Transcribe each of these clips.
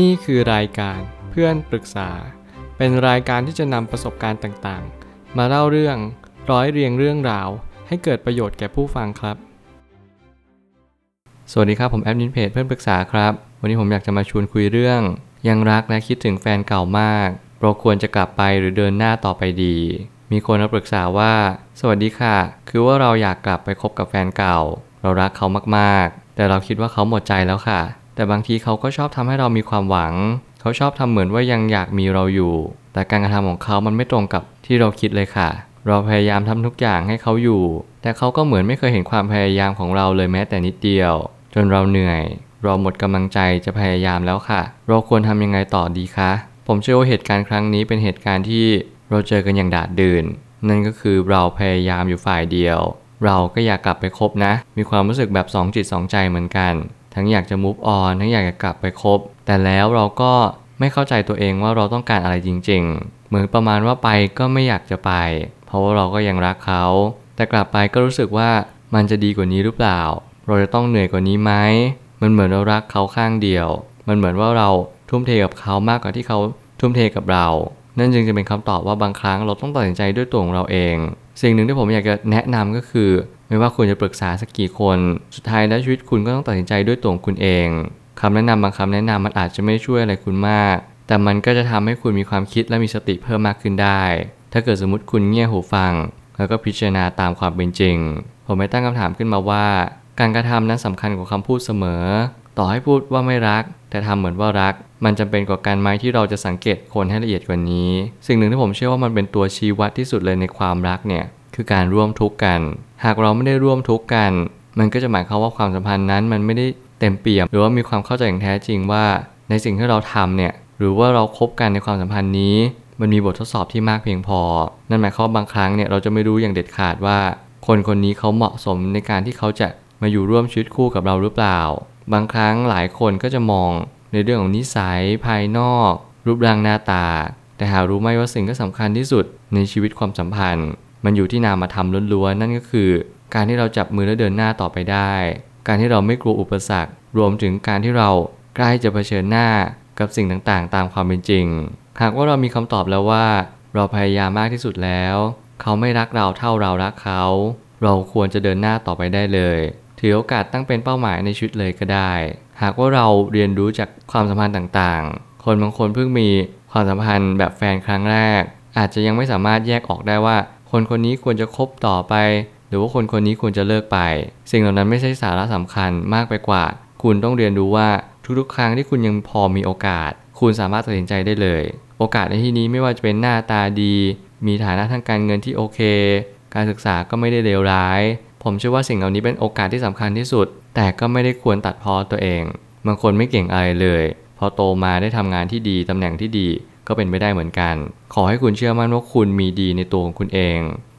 นี่คือรายการเพื่อนปรึกษา เป็นรายการที่จะนำประสบการณ์ต่างๆ มาเล่าเรื่องร้อยเรียงเรื่องราว ให้เกิดประโยชน์แก่ผู้ฟังครับ สวัสดีครับผมแอดมินเพจเพื่อนปรึกษาครับ วันนี้ผมอยากจะมาชวนคุยเรื่อง ยังรักและคิดถึงแฟนเก่ามาก เราควรจะกลับไปหรือเดินหน้าต่อไปดี มีคนมาปรึกษาว่า สวัสดีค่ะ คือว่าเราอยากกลับไปคบกับแฟนเก่า เรารักเขามากๆ แต่เราคิดว่าเขาหมดใจแล้วค่ะ แต่บางทีเขาก็ชอบทำให้เรามีความหวัง เขาชอบทำเหมือนว่ายังอยากมีเราอยู่ แต่การกระทำของเขามันไม่ตรงกับที่เราคิดเลยค่ะ เราพยายามทำทุกอย่างให้เขาอยู่ แต่เขาก็เหมือนไม่เคยเห็นความพยายามของเราเลยแม้แต่นิดเดียว จนเราเหนื่อย เราหมดกำลังใจจะพยายามแล้วค่ะ เราควรทำยังไงต่อดีคะ ผมเชื่อว่าเหตุการณ์ครั้งนี้เป็นเหตุการณ์ที่เราเจอกันอย่างดาดดื่น นั่นก็คือเราพยายามอยู่ฝ่ายเดียว เราก็อยากกลับไปคบนะ มีความรู้สึกแบบสองจิตสองใจเหมือนกัน ทั้งอยากจะ move on ทั้งอยากจะกลับไปคบ แต่แล้วเราก็ไม่เข้าใจตัวเองว่าเราต้องการอะไรจริง ๆ เหมือนประมาณว่าไปก็ไม่อยากจะไป เพราะว่าเราก็ยังรักเขา แต่กลับไปก็รู้สึกว่ามันจะดีกว่านี้หรือเปล่า เราจะต้องเหนื่อยกว่านี้ไหม มันเหมือนเรารักเขาข้างเดียว มันเหมือนว่าเราทุ่มเทกับเขามากกว่าที่เขาทุ่มเทกับเรา นั่นจึงจะเป็นคำตอบว่าบางครั้งเราต้องตัดสินใจด้วยตัวของเราเอง สิ่งหนึ่งที่ผมอยากจะแนะนำก็คือ ไม่ว่าคุณจะปรึกษาสักกี่คน สุดท้ายแล้วชีวิตคุณก็ต้องตัดสินใจด้วยตัวคุณเองคำแนะนำบางคำแนะนำมันอาจจะไม่ช่วยอะไรคุณมาก แต่มันก็จะทำให้คุณมีความคิดและมีสติเพิ่มมากขึ้นได้ ถ้าเกิดสมมติคุณเงี่ยหูฟัง แล้วก็พิจารณาตามความเป็นจริง ผมไม่ตั้งคำถามขึ้นมาว่า การกระทำนั้นสำคัญกว่าคำพูดเสมอ ต่อให้พูดว่าไม่รัก แต่ทำเหมือนว่ารัก มันจำเป็นกว่าการไหมที่เราจะสังเกตคนให้ละเอียดกว่านี้ สิ่งหนึ่งที่ผมเชื่อว่ามันเป็นตัวชี้วัดที่สุดเลยในความรักเนี่ย คือการร่วมทุกข์กัน หากเราไม่ได้ร่วมทุกข์กัน มันก็จะหมายความว่าความสัมพันธ์นั้น มันไม่ได้เต็มเปี่ยม หรือว่ามีความเข้าใจอย่างแท้จริงว่า ในสิ่งที่เราทำเนี่ยหรือว่าเราคบกันในความสัมพันธ์นี้ มันมีบททดสอบที่มากเพียงพอ นั่นหมายความว่าบางครั้งเนี่ยเราจะไม่รู้อย่างเด็ดขาดว่า คนคนนี้เขาเหมาะสมในการที่เขาจะมาอยู่ร่วมชีวิตคู่กับเราหรือเปล่า บางครั้งหลายคนก็จะมองในเรื่องของนิสัยภายนอก รูปร่างหน้าตา แต่หารู้ไหมว่าสิ่งที่สำคัญที่สุดในชีวิตความสัมพันธ์ มันอยู่ที่นามธรรมล้วนๆนั่นก็คือ การที่เราจับมือและเดินหน้าต่อไปได้ การที่เราไม่กลัวอุปสรรค รวมถึงการที่เราใกล้จะเผชิญหน้ากับสิ่งต่างๆ ตามความเป็นจริง หากว่าเรามีคำตอบแล้วว่า เราพยายามมากที่สุดแล้ว เขาไม่รักเราเท่าเรารักเขา เราควรจะเดินหน้าต่อไปได้เลยถือโอกาสตั้งเป็นเป้าหมายในชีวิตเลยก็ได้ หากว่าเราเรียนรู้จากความสัมพันธ์ต่างๆ คนบางคนเพิ่งมีความสัมพันธ์แบบแฟนครั้งแรก อาจจะยังไม่สามารถแยกออกได้ว่า คนคนนี้ควรจะคบต่อไป หรือว่าคนคนนี้ควรจะเลิกไป สิ่งเหล่านั้นไม่ใช่สาระสำคัญมากไปกว่า คุณต้องเรียนรู้ว่าทุกๆ ครั้งที่คุณยังพอมีโอกาส คุณสามารถตัดสินใจได้เลย โอกาสในที่นี้ไม่ว่าจะเป็นหน้าตาดี มีฐานะทางการเงินที่โอเค การศึกษาก็ไม่ได้เลวร้าย ผมเชื่อว่าสิ่งเหล่านี้เป็นโอกาสที่สำคัญที่สุด แต่ก็ไม่ได้ควรตัดพอตัวเอง บางคนไม่เก่งอะไรเลย พอโตมาได้ทำงานที่ดีตำแหน่งที่ดี ก็เป็นไม่ได้เหมือนกัน ขอให้คุณเชื่อมั่นว่าคุณมีดีในตัวของคุณเอง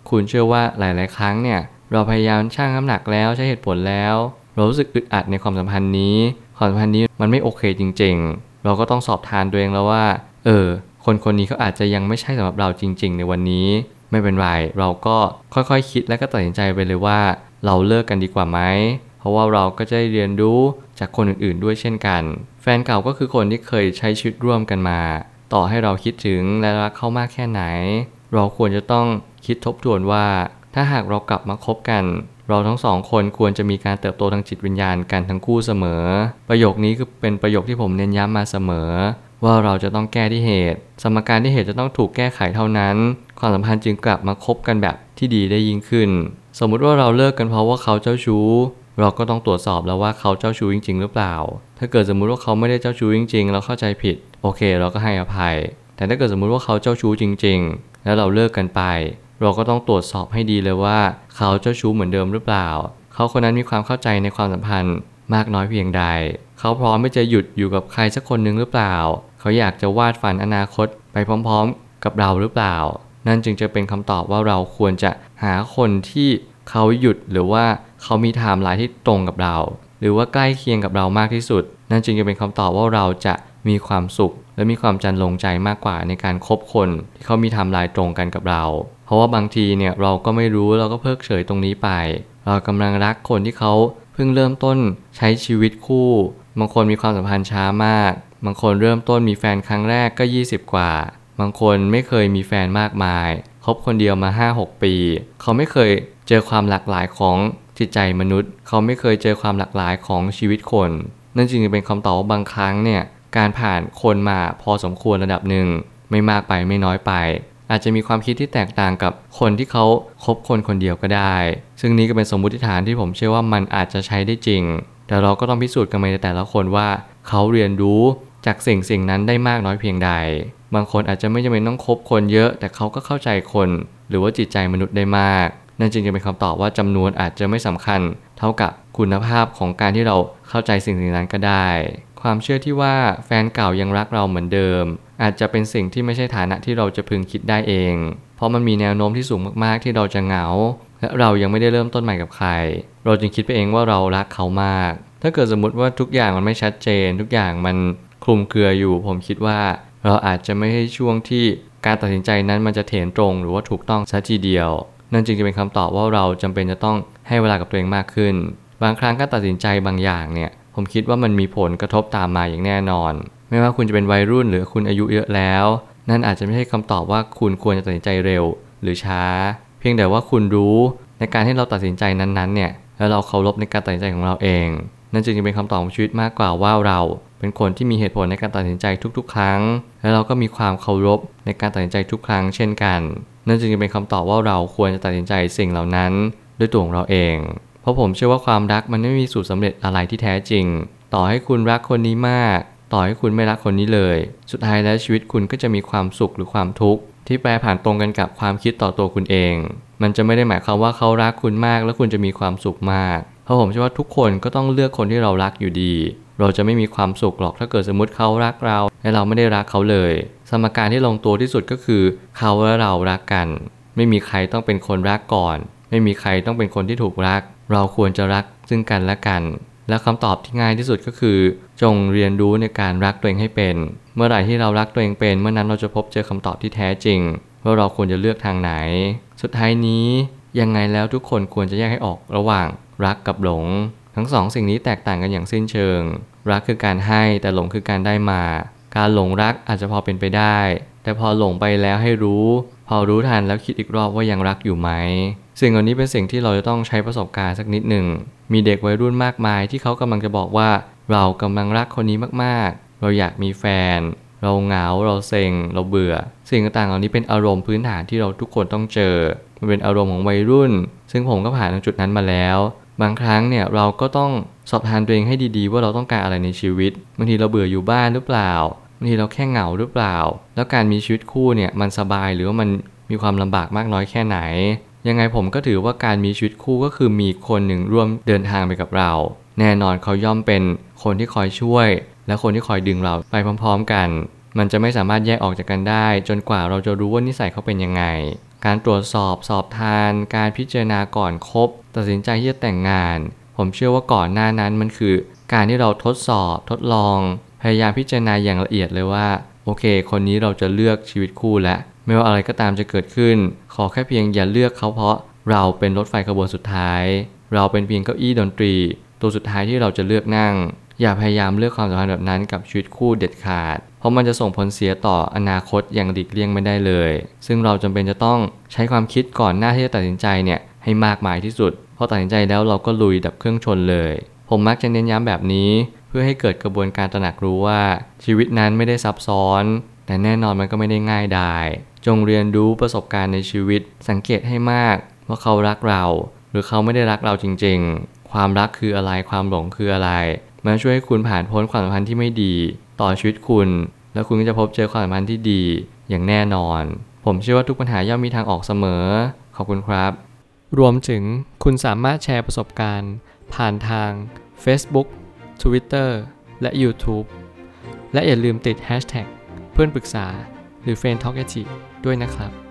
คุณเชื่อว่าหลาย ๆ ครั้งเนี่ยเราพยายามชั่งน้ำหนักแล้วใช้เหตุผลแล้ว เรารู้สึกอึดอัดในความสัมพันธ์นี้ ความสัมพันธ์นี้มันไม่โอเคจริง ๆ เราก็ต้องสอบทานตัวเองแล้วว่า เออ คนคนนี้เขาอาจจะยังไม่ใช่สำหรับเราจริง ๆ ในวันนี้ ไม่เป็นไร เราก็ค่อยๆคคิดและก็ตัดสินใจไปเลยว่า เราเลิกกันดีกว่าไหม เพราะว่าเราก็จะได้เรียนรู้จากคนอื่นๆ ด้วยเช่นกัน แฟนเก่าก็คือคนที่เคยใช้ชีวิตร่วมกันมา ต่อให้เราคิดถึงและรักเขามากแค่ไหน เราควรจะต้องคิดทบทวนว่า ถ้าหากเรากลับมาคบกัน เราทั้งสองคนควรจะมีการเติบโตทางจิตวิญญาณกันทั้งคู่เสมอ ประโยคนี้คือเป็นประโยคที่ผมเน้นย้ำมาเสมอ ว่าเราจะต้องแก้ที่เหตุ สมการที่เหตุจะต้องถูกแก้ไขเท่านั้น ความสัมพันธ์จึงกลับมาคบกันแบบที่ดีได้ยิ่งขึ้น สมมุติว่าเราเลิกกันเพราะว่าเขาเจ้าชู้ เราก็ต้องตรวจสอบแล้วว่าเขาเจ้าชู้จริง ๆ หรือเปล่า ถ้าเกิดสมมุติว่าเขาไม่ได้เจ้าชู้จริง ๆ เราเข้าใจผิด โอเค เราก็ให้อภัย แต่ถ้าเกิดสมมุติว่าเขาเจ้าชู้จริง ๆ แล้วเราเลิกกันไป เราก็ต้องตรวจสอบให้ดีเลยว่า เขาเจ้าชู้เหมือนเดิมหรือเปล่า เขาคนนั้นมีความเข้าใจในความสัมพันธ์มากน้อยเพียงใด เขาพร้อมที่จะหยุดอยู่กับใครสักคนหนึ่งหรือเปล่า เขาอยากจะวาดฝันอนาคตไปพร้อมๆ กับเราหรือเปล่า นั่นจึงจะเป็นคำตอบว่าเราควรจะหาคนที่เขาหยุดหรือว่า เขามีไทม์ไลน์ที่ตรงกับเรา หรือว่าใกล้เคียงกับเรามากที่สุด นั่นจึงจะเป็นคำตอบว่าเราจะมีความสุข และมีความจรรโลงใจมากกว่าในการคบคนที่เขามีไทม์ไลน์ตรงกันกับเรา เพราะว่าบางทีเนี่ยเราก็ไม่รู้เราก็เพิกเฉยตรงนี้ไป เรากำลังรักคนที่เขาเพิ่งเริ่มต้นใช้ชีวิตคู่ บางคนมีความสัมพันธ์ช้ามากบางคนเริ่มต้นมีแฟนครั้งแรกก็ 20 กว่า บางคนไม่เคยมีแฟนมากมายคบคนเดียวมา 5-6 ปี เขาไม่เคยเจอความหลากหลายของ จิตใจมนุษย์ เขาไม่เคยเจอความหลากหลายของชีวิตคน นั่นจึงเป็นคำตอบว่าบางครั้งเนี่ยการผ่านคนมาพอสมควรระดับหนึ่ง ไม่มากไปไม่น้อยไป อาจจะมีความคิดที่แตกต่างกับคนที่เขาคบคนคนเดียวก็ได้ ซึ่งนี้ก็เป็นสมมติฐานที่ผมเชื่อว่ามันอาจจะใช้ได้จริง แต่เราก็ต้องพิสูจน์กันไปในแต่ละคนว่า เขาเรียนรู้จากสิ่งสิ่งนั้นได้มากน้อยเพียงใด บางคนอาจจะไม่จำเป็นต้องคบคนเยอะ แต่เขาก็เข้าใจคน หรือว่าจิตใจมนุษย์ได้มาก นั่นจึงจะเป็นคำตอบว่าจำนวนอาจจะไม่สำคัญ เท่ากับคุณภาพของการที่เราเข้าใจสิ่งสิ่งนั้นก็ได้ ความเชื่อที่ว่าแฟนเก่ายังรักเราเหมือนเดิม อาจจะเป็นสิ่งที่ไม่ใช่ฐานะที่เราจะพึงคิดได้เอง เพราะมันมีแนวโน้มที่สูงมากๆที่เราจะเหงา และเรายังไม่ได้เริ่มต้นใหม่กับใคร เราจึงคิดไปเองว่าเรารักเขามาก ถ้าเกิดสมมติว่าทุกอย่างมันไม่ชัดเจน ทุกอย่างมันคลุมเครืออยู่ ผมคิดว่า เราอาจจะไม่ให้ช่วงที่การตัดสินใจนั้นมันจะเถนตรง หรือว่าถูกต้องซะทีเดียว นั่นจึงจะเป็นคำตอบว่าเราจำเป็นจะต้องให้เวลากับตัวเองมากขึ้น บางครั้งการตัดสินใจบางอย่างเนี่ย ผมคิดว่ามันมีผลกระทบตามมาอย่างแน่นอน ไม่ว่าคุณจะเป็นวัยรุ่นหรือคุณอายุเยอะแล้ว นั่นอาจจะไม่ใช่คำตอบว่าคุณควรจะตัดสินใจเร็ว หรือช้า เพียงแต่ว่าคุณรู้ในการที่เราตัดสินใจนั้นๆเนี่ยแล้วเราเคารพในการตัดสินใจของเราเอง นั่นจึงจะเป็นคำตอบของชีวิตมากกว่าว่าเรา เป็นคนที่มีเหตุผลในการตัดสินใจทุกๆ ครั้ง และเราก็มีความเคารพในการตัดสินใจทุกครั้งเช่นกัน นั่นจึงเป็นคำตอบว่าเราควรจะตัดสินใจสิ่งเหล่านั้น ด้วยตัวของเราเอง เพราะผมเชื่อว่าความรักมันไม่มีสูตรสำเร็จอะไรที่แท้จริง ต่อให้คุณรักคนนี้มาก ต่อให้คุณไม่รักคนนี้เลย สุดท้ายแล้วชีวิตคุณก็จะมีความสุขหรือความทุกข์ที่แปรผ่านตรงกันกับความคิดต่อตัวคุณเอง มันจะไม่ได้หมายความว่าเขารักคุณมาก แล้วคุณจะมีความสุขมาก เพราะผมเชื่อว่าทุกคนก็ต้องเลือกคนที่เรารักอยู่ดี เราจะไม่มีความสุขหรอกถ้าเกิดสมมติเขารักเรา และเราไม่ได้รักเขาเลย สมการที่ลงตัวที่สุดก็คือ เขาและเรารักกัน ไม่มีใครต้องเป็นคนรักก่อน ไม่มีใครต้องเป็นคนที่ถูกรัก เราควรจะรักซึ่งกันและกัน และคำตอบที่ง่ายที่สุดก็คือ จงเรียนรู้ในการรักตัวเองให้เป็น เมื่อไหร่ที่เรารักตัวเองเป็น เมื่อนั้นเราจะพบเจอคำตอบที่แท้จริงว่าเราควรจะเลือกทางไหน สุดท้ายนี้ยังไงแล้วทุกคนควรจะแยกให้ออกระหว่าง รักกับหลง ทั้งสองสิ่งนี้แตกต่างกันอย่างสิ้นเชิง รักคือการให้แต่หลงคือการได้มา การหลงรักอาจจะพอเป็นไปได้ แต่พอหลงไปแล้วให้รู้ พอรู้ทันแล้วคิดอีกรอบว่ายังรักอยู่ไหม สิ่งเหล่านี้เป็นสิ่งที่เราจะต้องใช้ประสบการณ์สักนิดหนึ่ง มีเด็กวัยรุ่นมากมายที่เขากำลังจะบอกว่า เรากำลังรักคนนี้มากๆ เราอยากมีแฟน เราเหงา เราเซ็ง เราเบื่อ สิ่งต่างๆเหล่านี้เป็นอารมณ์พื้นฐานที่เราทุกคนต้องเจอ มันเป็นอารมณ์ของวัยรุ่น ซึ่งผมก็ผ่านจุดนั้นมาแล้ว บางครั้งเนี่ยเราก็ต้องสอบทานตัวเองให้ดีๆ ว่าเราต้องการอะไรในชีวิตบางทีเราเบื่ออยู่บ้านหรือเปล่าบางทีเราแค่เหงาหรือเปล่า แล้วการมีชีวิตคู่เนี่ยมันสบายหรือว่ามันมีความลำบากมากน้อยแค่ไหน ยังไงผมก็ถือว่าการมีชีวิตคู่ก็คือมีคนหนึ่งร่วมเดินทางไปกับเรา แน่นอนเขาย่อมเป็นคนที่คอยช่วย และคนที่คอยดึงเราไปพร้อม ๆ กัน มันจะไม่สามารถแยกออกจากกันได้ จนกว่าเราจะรู้ว่านิสัยเขาเป็นยังไง การตรวจสอบสอบทาน การพิจารณาก่อนคบ ตัดสินใจที่จะแต่งงาน ผมเชื่อว่าก่อนหน้านั้นมันคือ การที่เราทดสอบทดลอง พยายามพิจารณาอย่างละเอียดเลยว่า โอเค คนนี้เราจะเลือกชีวิตคู่แล้วไม่ว่าอะไรก็ตามจะเกิดขึ้น ขอแค่เพียงอย่าเลือกเขาเพราะเราเป็นรถไฟขบวนสุดท้าย เราเป็นเพียงเก้าอี้ดนตรี ตัวสุดท้ายที่เราจะเลือกนั่ง อย่าพยายามเลือกความสัมพันธ์แบบนั้นกับชีวิตคู่เด็ดขาด เพราะมันจะส่งผลเสียต่ออนาคตอย่างหลีกเลี่ยงไม่ได้เลย ซึ่งเราจำเป็นจะต้องใช้ความคิดก่อนหน้าที่จะตัดสินใจเนี่ยให้มากมายที่สุด พอตัดสินใจแล้วเราก็ลุยดับเครื่องชนเลย ผมมักจะเน้นย้ำแบบนี้ เพื่อให้เกิดกระบวนการตระหนักรู้ว่า ชีวิตนั้นไม่ได้ซับซ้อน แต่แน่นอนมันก็ไม่ได้ง่ายดายจงเรียนรู้ประสบการณ์ในชีวิต สังเกตให้มากว่าเขารักเรา หรือเขาไม่ได้รักเราจริง ๆ ความรักคืออะไรความหลงคืออะไร มันช่วยให้คุณผ่านพ้นความสัมพันธ์ที่ไม่ดี ต่อชีวิตคุณ แล้วคุณก็จะพบเจอความสัมพันธ์ที่ดีอย่างแน่นอน ผมเชื่อว่าทุกปัญหาย่อมมีทางออกเสมอ ขอบคุณครับ รวมถึงคุณสามารถแชร์ประสบการณ์ ผ่านทาง Facebook Twitter และ YouTube และอย่าลืมติด Hashtag เพื่อนปรึกษาหรือ f r ร e n d t a l k ด้วยนะครับ